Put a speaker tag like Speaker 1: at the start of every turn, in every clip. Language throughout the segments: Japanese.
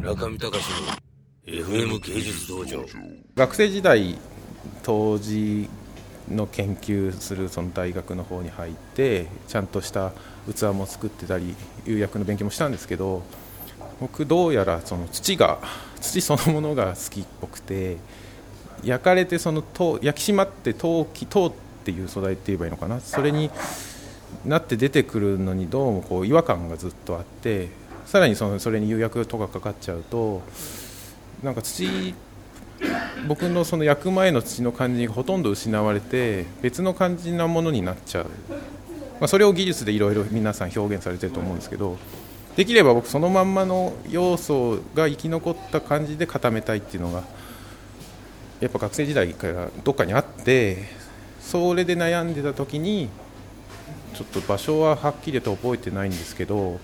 Speaker 1: 中見隆の FM 芸術道場。
Speaker 2: 学生時代当時の研究するその大学の方に入ってちゃんとした器も作ってたり釉薬の勉強もしたんですけど僕どうやらその土が土そのものが好きっぽくて焼かれてその焼き締まって陶器陶っていう素材って言えばいいのかな？それになって出てくるのにどうもこう違和感がずっとあってさらにそのそれに釉薬とかかかっちゃうとなんか土僕のその焼く前の土の感じがほとんど失われて別の感じなものになっちゃう、まあ、それを技術でいろいろ皆さん表現されてると思うんですけどできれば僕そのまんまの要素が生き残った感じで固めたいっていうのがやっぱ学生時代からどっかにあってそれで悩んでた時にちょっと場所ははっきりと覚えてないんですけど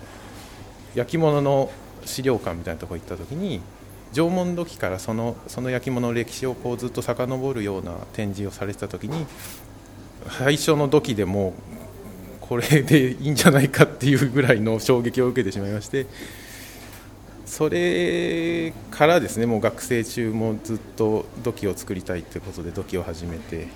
Speaker 2: 焼き物の資料館みたいなとこ行った時に縄文土器からそのその焼き物の歴史をこうずっと遡るような展示をされてた時に最初の土器でもこれでいいんじゃないかっていうぐらいの衝撃を受けてしまいましてそれからですねもう学生中もずっと土器を作りたいということで土器を始めて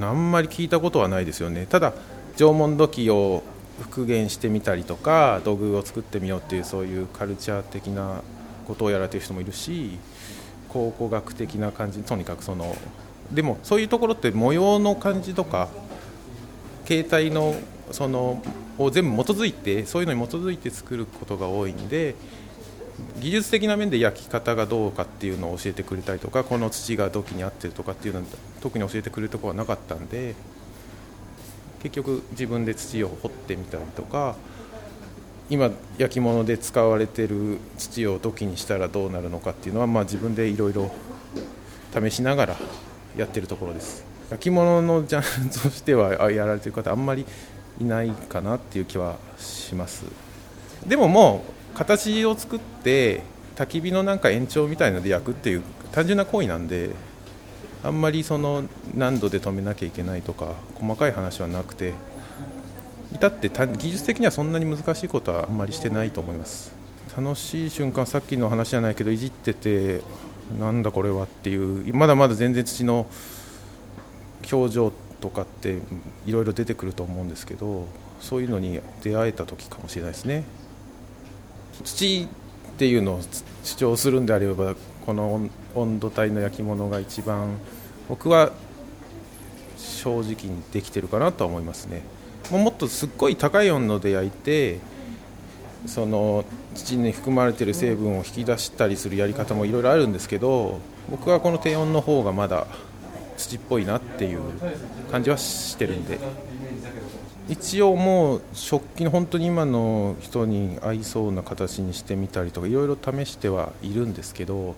Speaker 2: あんまり聞いたことはないですよね。ただ縄文土器を復元してみたりとか土偶を作ってみようっていうそういうカルチャー的なことをやられてる人もいるし考古学的な感じとにかくそのでもそういうところって模様の感じとか形態のそのを全部基づいてそういうのに基づいて作ることが多いんで技術的な面で焼き方がどうかっていうのを教えてくれたりとかこの土が土器に合ってるとかっていうのは特に教えてくれるところはなかったんで結局自分で土を掘ってみたりとか今焼き物で使われてる土を土器にしたらどうなるのかっていうのは、まあ、自分でいろいろ試しながらやってるところです。焼き物のジャンルとしてはやられてる方あんまりいないかなっていう気はします。でももう形を作って焚き火のなんか延長みたいので焼くっていう単純な行為なんであんまりその何度で止めなきゃいけないとか細かい話はなくて至って技術的にはそんなに難しいことはあんまりしてないと思います。楽しい瞬間さっきの話じゃないけどいじっててなんだこれはっていうまだまだ全然土の表情とかっていろいろ出てくると思うんですけどそういうのに出会えた時かもしれないですね。土っていうのを主張するんであればこの温度帯の焼き物が一番僕は正直にできてるかなとは思いますね。もっとすっごい高い温度で焼いてその土に含まれている成分を引き出したりするやり方もいろいろあるんですけど僕はこの低温の方がまだ土っぽいなっていう感じはしてるんで。一応もう食器の本当に今の人に合いそうな形にしてみたりとかいろいろ試してはいるんですけど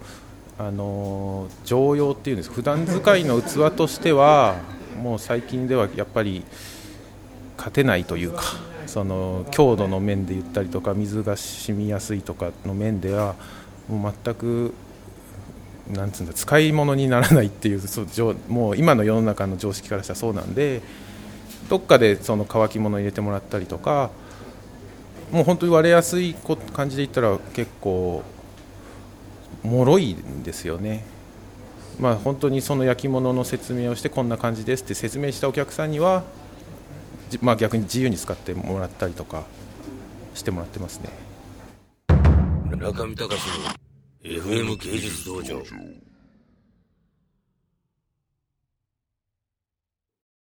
Speaker 2: あの常用っていうんです普段使いの器としてはもう最近ではやっぱり勝てないというかその強度の面で言ったりとか水が染みやすいとかの面ではもう全くなんつうんだ使い物にならないっていうそうもう今の世の中の常識からしたらそうなんでどっかでその乾き物入れてもらったりとかもう本当に割れやすい感じで言ったら結構脆いんですよね。まあ、本当にその焼き物の説明をしてこんな感じですって説明したお客さんには、まあ、逆に自由に使ってもらったりとかしてもらってますね
Speaker 1: 中見隆の FM 芸術道場